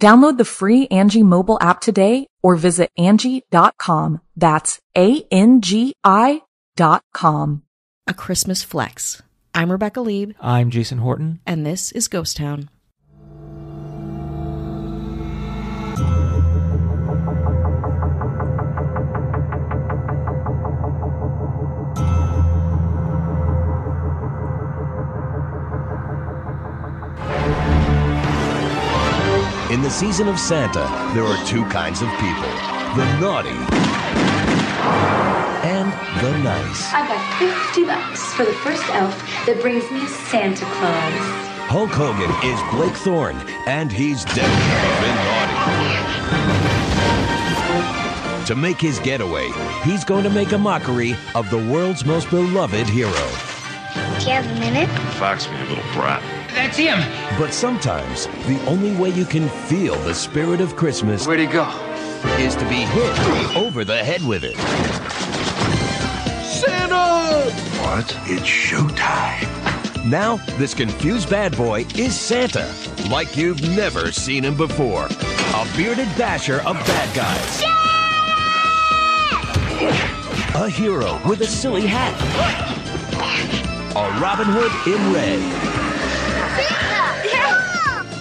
Download the free Angi mobile app today or visit Angi.com. That's A-N-G-I dot com. A Christmas Flex. I'm Rebecca Leib, I'm Jason Horton. and this is Ghost Town. The season of Santa, there are two kinds of people the naughty and the nice. I've got 50 bucks for the first elf that brings me Santa Claus. Hulk Hogan is Blake Thorne, and he's definitely been naughty. To make his getaway, he's going to make a mockery of the world's most beloved hero. Do you have a minute? Fox me, you little brat. That's him. But sometimes, the only way you can feel the spirit of Christmas Where'd he go? is to be hit over the head with it. Santa! What? It's showtime. Now, this confused bad boy is Santa, like you've never seen him before. A bearded basher of bad guys. A hero with a silly hat. A Robin Hood in red.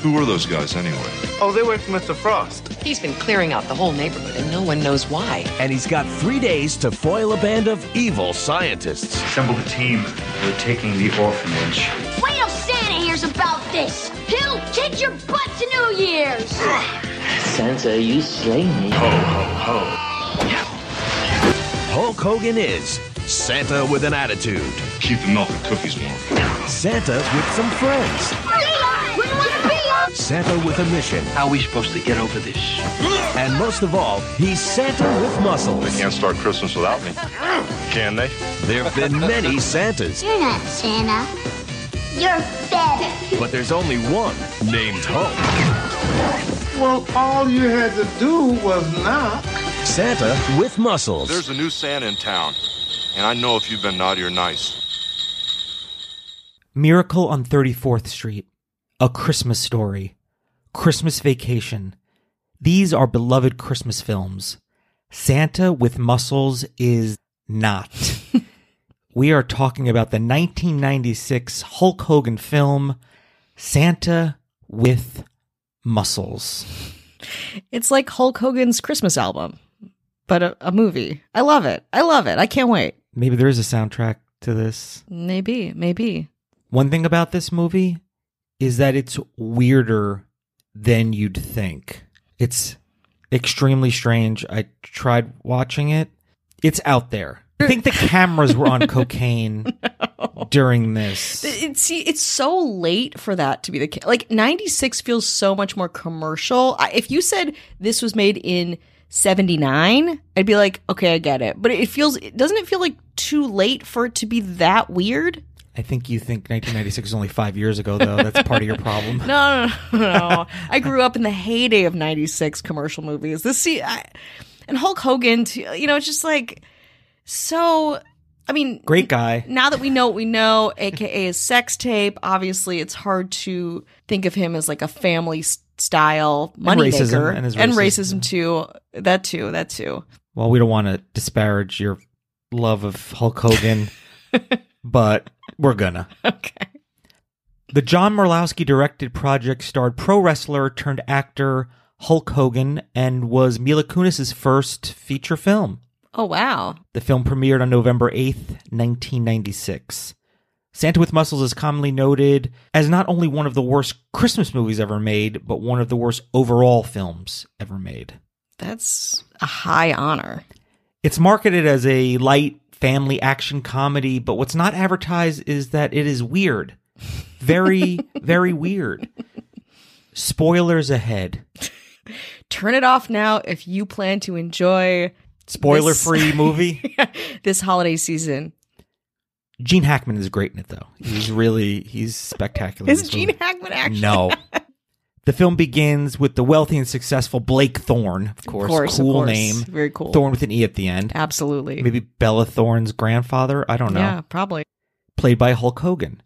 Who were those guys anyway? Oh, they work for Mr. Frost. He's been clearing out the whole neighborhood and no one knows why. And he's got three days to foil a band of evil scientists. Assemble the team. We're taking the orphanage. Wait till Santa hears about this. He'll kick your butt to New Year's. Santa, you slay me. Ho, ho, ho. Hulk Hogan is Santa with an attitude. Keep the milk and cookies warm. Santa with some friends. Santa with a mission. How are we supposed to get over this? And most of all, he's Santa with muscles. They can't start Christmas without me. Can they? There have been many Santas, You're not Santa. You're fed. but there's only one named Hope. Well, all you had to do was knock. Santa with muscles. There's a new Santa in town, and I know if you've been naughty or nice. Miracle on 34th Street, A Christmas Story, Christmas Vacation. These are beloved Christmas films. Santa with Muscles is not. we are talking about the 1996 Hulk Hogan film, Santa with Muscles. It's like Hulk Hogan's Christmas album, but a, a movie. I love it. I love it. I can't wait. Maybe there is a soundtrack to this. Maybe, maybe. One thing about this movie is that it's weirder than you'd think. It's extremely strange. I tried watching it. It's out there. I think the cameras were on cocaine during this. It's it's so late for that to be the case. Like '96 feels so much more commercial. I, if you said this was made in '79, I'd be like, okay, I get it. But it feels, doesn't it feel like too late for it to be that weird? I think you think 1996 is only five years ago, though. That's part of your problem. No, no, no, no. I grew up in the heyday of '96 commercial movies. This see, I, and Hulk Hogan. Too, you know, it's just like so. I mean, Great guy. now that we know what we know, aka his sex tape, obviously it's hard to think of him as like a family style racism, moneymaker and his and racism. racism too. That too. That too. Well, we don't want to disparage your love of Hulk Hogan, but we're gonna. Okay. The John Murlowski directed project starred pro wrestler turned actor Hulk Hogan and was Mila Kunis's first feature film. Oh wow. The film premiered on November 8th, 1996. Santa with Muscles is commonly noted as not only one of the worst Christmas movies ever made, but one of the worst overall films ever made. That's a high honor. It's marketed as a light family action comedy, but what's not advertised is that it is weird. Very, very weird. Spoilers ahead. Turn it off now if you plan to enjoy spoiler free movie. this holiday season. Gene Hackman is great in it, though. He's really he's spectacular. Is Gene. Hackman actually? No. The film begins with the wealthy and successful Blake Thorne, of course, course, of cool course. name, Very cool. Thorne with an e at the end. Absolutely. Maybe Bella Thorne's grandfather. I don't know. Yeah, probably. Played by Hulk Hogan.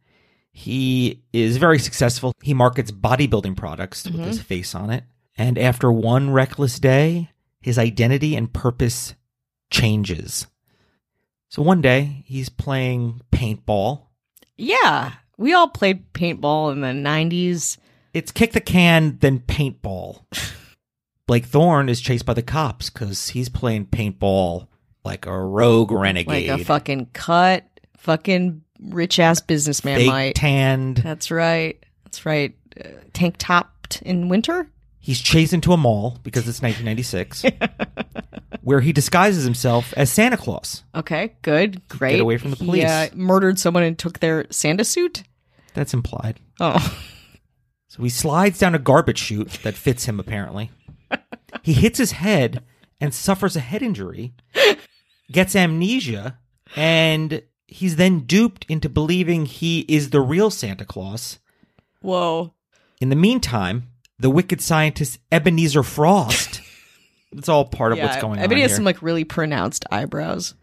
He is very successful. He markets bodybuilding products with Mhm. his face on it. And after one reckless day, his identity and purpose changes. So one day he's playing paintball. Yeah. We all played paintball in the 90s. It's kick the can, then paintball. Blake Thorne is chased by the cops because he's playing paintball like a rogue renegade. Like a fucking cut, fucking rich ass businessman Fake might. tanned. That's right. That's right. Uh, tank topped in winter? He's chased into a mall because it's 1996, where he disguises himself as Santa Claus. Okay, good. Great. Get away from the He, police. uh, murdered someone and took their Santa suit? That's implied. Oh. So he slides down a garbage chute that fits him, apparently. He hits his head and suffers a head injury, gets amnesia, and he's then duped into believing he is the real Santa Claus. Whoa. In the meantime, the wicked scientist Ebenezer Frost, it's all part of yeah, what's going I on bet he has some like really pronounced eyebrows.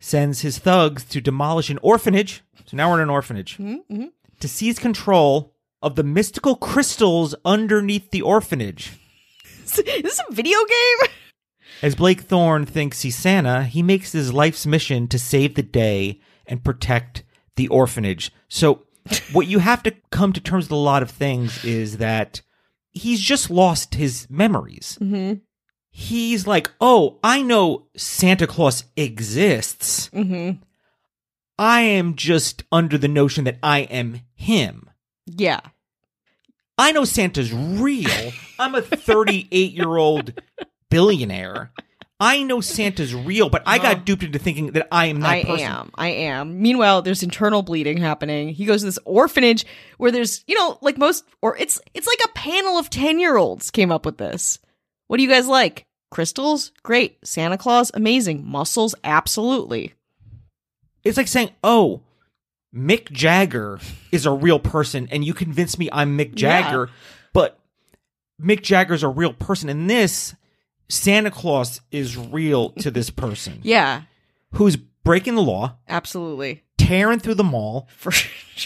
sends his thugs to demolish an orphanage. So now we're in an orphanage. Mm-hmm. To seize control of the mystical crystals underneath the orphanage. Is this a video game? As Blake Thorne thinks he's Santa, he makes his life's mission to save the day and protect the orphanage. So, what you have to come to terms with a lot of things is that he's just lost his memories. Mm-hmm. He's like, oh, I know Santa Claus exists. Mm-hmm. I am just under the notion that I am him. Yeah. I know Santa's real. I'm a 38 year old billionaire. I know Santa's real, but I got oh. duped into thinking that I am that I person. am. I am. Meanwhile, there's internal bleeding happening. He goes to this orphanage where there's, you know, like most or it's it's like a panel of 10-year-olds came up with this. What do you guys like? Crystals? Great. Santa Claus? Amazing. Muscles? Absolutely. It's like saying, "Oh, Mick Jagger is a real person," and you convince me I'm Mick Jagger, but Mick Jagger's a real person. And this Santa Claus is real to this person Yeah. who's breaking the law, Absolutely. tearing through the mall, For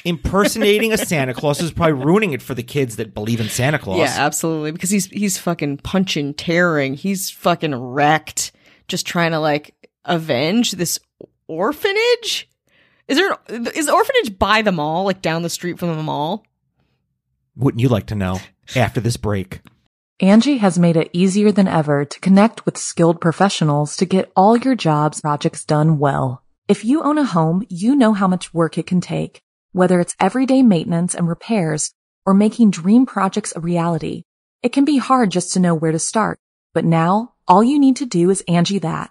impersonating a Santa Claus, is probably ruining it for the kids that believe in Santa Claus. Yeah, absolutely. Because he's he's fucking punching, tearing. He's fucking wrecked, just trying to like avenge this orphanage. Is there is the orphanage by the mall, like down the street from the mall? Wouldn't you like to know after this break? Angi has made it easier than ever to connect with skilled professionals to get all your jobs projects done well. If you own a home, you know how much work it can take, whether it's everyday maintenance and repairs or making dream projects a reality. It can be hard just to know where to start, but now all you need to do is Angi that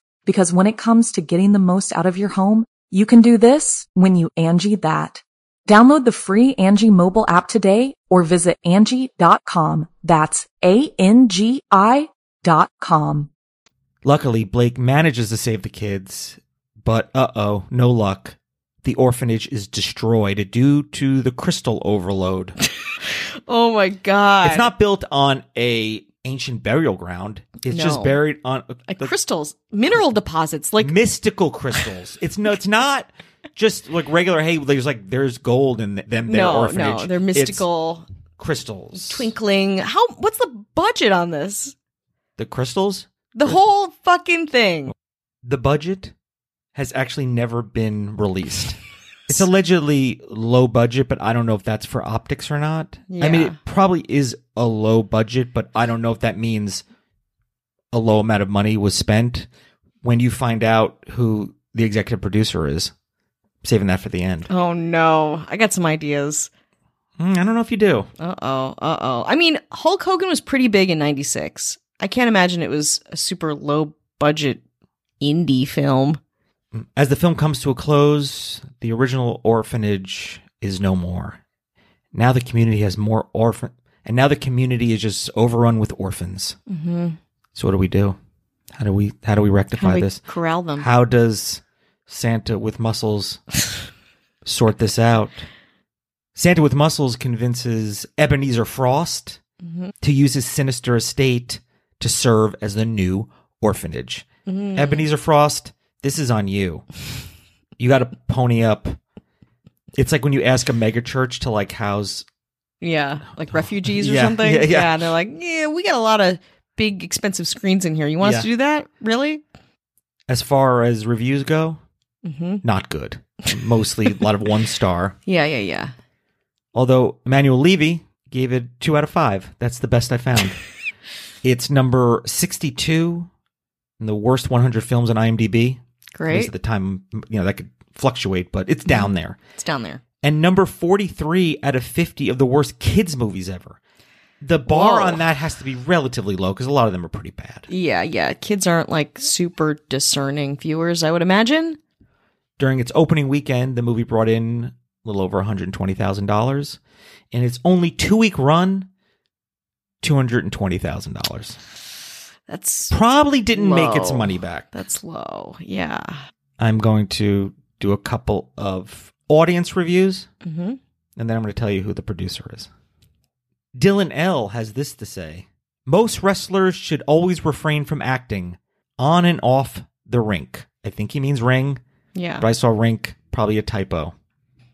Because when it comes to getting the most out of your home, you can do this when you Angi that. Download the free Angi mobile app today or visit Angi.com. That's A-N-G-I dot com. Luckily, Blake manages to save the kids, but uh oh, no luck. The orphanage is destroyed due to the crystal overload. Oh my god! it's not built on a ancient burial ground. It's No. just buried on Like the crystals, mineral deposits, like mystical crystals. It's no, it's not just like regular. Hey, there's like there's gold in them. Their no, orphanage. no, they're It's mystical, crystals. twinkling. How? What's the budget on this? The crystals. The whole fucking thing. The budget has actually never been released. It's allegedly low budget, but I don't know if that's for optics or not. I mean, it probably is a low budget, but I don't know if that means a low amount of money was spent. When you find out who the executive producer is, saving that for the end. Oh no, I got some ideas. Mm, I don't know if you do. Uh oh, uh oh. I mean, Hulk Hogan was pretty big in '96. I can't imagine it was a super low budget indie film. As the film comes to a close, the original orphanage is no more. Now the community has more orphan, and now the community is just overrun with orphans. Mm-hmm. So what do we do? How do we how do we rectify How do we this? corral them? How does Santa with muscles sort this out? Santa with muscles convinces Ebenezer Frost Mhm. to use his sinister estate to serve as the new orphanage. Mm. Ebenezer Frost, this is on you. You got to pony up. It's like when you ask a megachurch to like house Yeah, like refugees or Yeah, something. yeah, yeah. and they're like, yeah, we got a lot of big expensive screens in here. You want us to do that? Really? as far as reviews go, Mm-hmm. not good. Mostly a lot of one star. Yeah, yeah, yeah. Although Emanuel Levy gave it two out of five. That's the best I found. it's number 62 in the worst 100 films on IMDb. At least Great. at the time, you know, that could fluctuate, but it's down mm-hmm. there. It's down there. And number 43 out of 50 of the worst kids' movies ever. The bar Whoa. on that has to be relatively low because a lot of them are pretty bad. Yeah, yeah. Kids aren't like super discerning viewers, I would imagine. During its opening weekend, the movie brought in a little over $120,000. In its only two week run, $220,000. That's Probably didn't make its money back. That's low. Yeah. I'm going to do a couple of audience reviews, Mm-hmm. and then I'm going to tell you who the producer is. Dylan L. has this to say Most wrestlers should always refrain from acting on and off the rink. I think he means ring, Yeah. but I saw rink, probably a typo.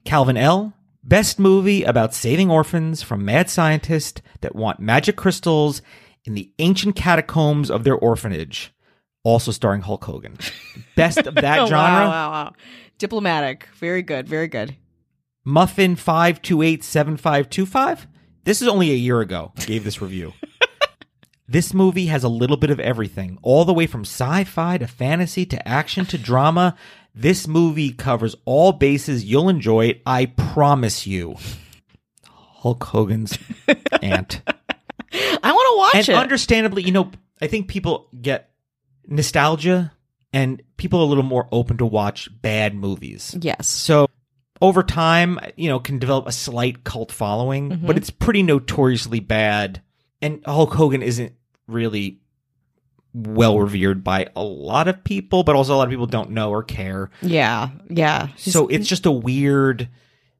Calvin L. Best movie about saving orphans from mad scientists that want magic crystals in the ancient catacombs of their orphanage. Also starring Hulk Hogan. Best of that genre. Wow, wow, wow. Diplomatic. Very good. Very good. Muffin five two eight seven five two five. This is only a year ago. I gave this review. this movie has a little bit of everything, all the way from sci-fi to fantasy to action to drama. This movie covers all bases. You'll enjoy it. I promise you. Hulk Hogan's aunt. I want to watch and it. understandably, you know, I think people get nostalgia and people are a little more open to watch bad movies. yes. So over time, you know, can develop a slight cult following, Mhm. but it's pretty notoriously bad. And Hulk Hogan isn't really well revered by a lot of people, but also a lot of people don't know or care. Yeah. Yeah. so it's just a weird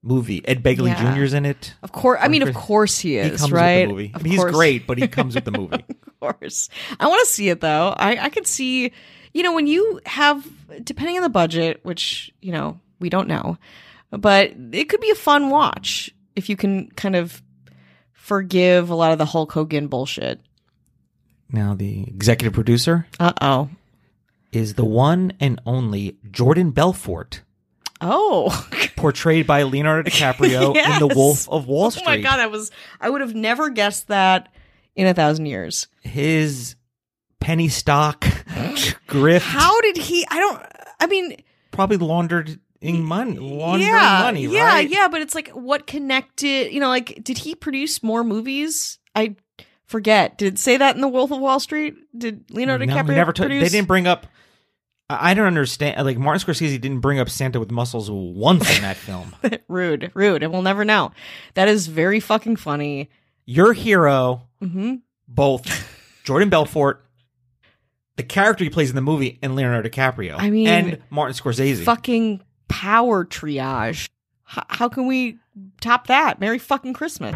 movie. Ed Begley Yeah. Jr.'s in it. Of course. I mean, of course he He is, comes right? with the movie. Of I mean, he's course. great, but he comes with the movie. of course. I want to see it though. I I could see, you know, when you have depending on the budget, which you know we don't know, but it could be a fun watch if you can kind of forgive a lot of the Hulk Hogan bullshit. Now, the executive producer Uh oh. is the one and only Jordan Belfort, Oh. portrayed by Leonardo DiCaprio in The Wolf of Wall Street. Oh my god, I was I would have never guessed that in a thousand years. His penny stock grift How did he? I don't. I mean, probably laundered in money, laundering yeah, money, yeah, right? yeah. But it's like, what connected? You know, like, did he produce more movies? I forget. Did it say that in The Wolf of Wall Street? Did Leonardo No, DiCaprio never. T- produce? they didn't bring up. I don't understand. Like Martin Scorsese didn't bring up Santa with muscles once in that film. rude, rude, and we'll never know. That is very fucking funny. Your hero, hmm both Jordan Belfort, the character he plays in the movie, and Leonardo DiCaprio. I mean, and Martin Scorsese. Fucking power triage. H- how can we top that? Merry fucking Christmas.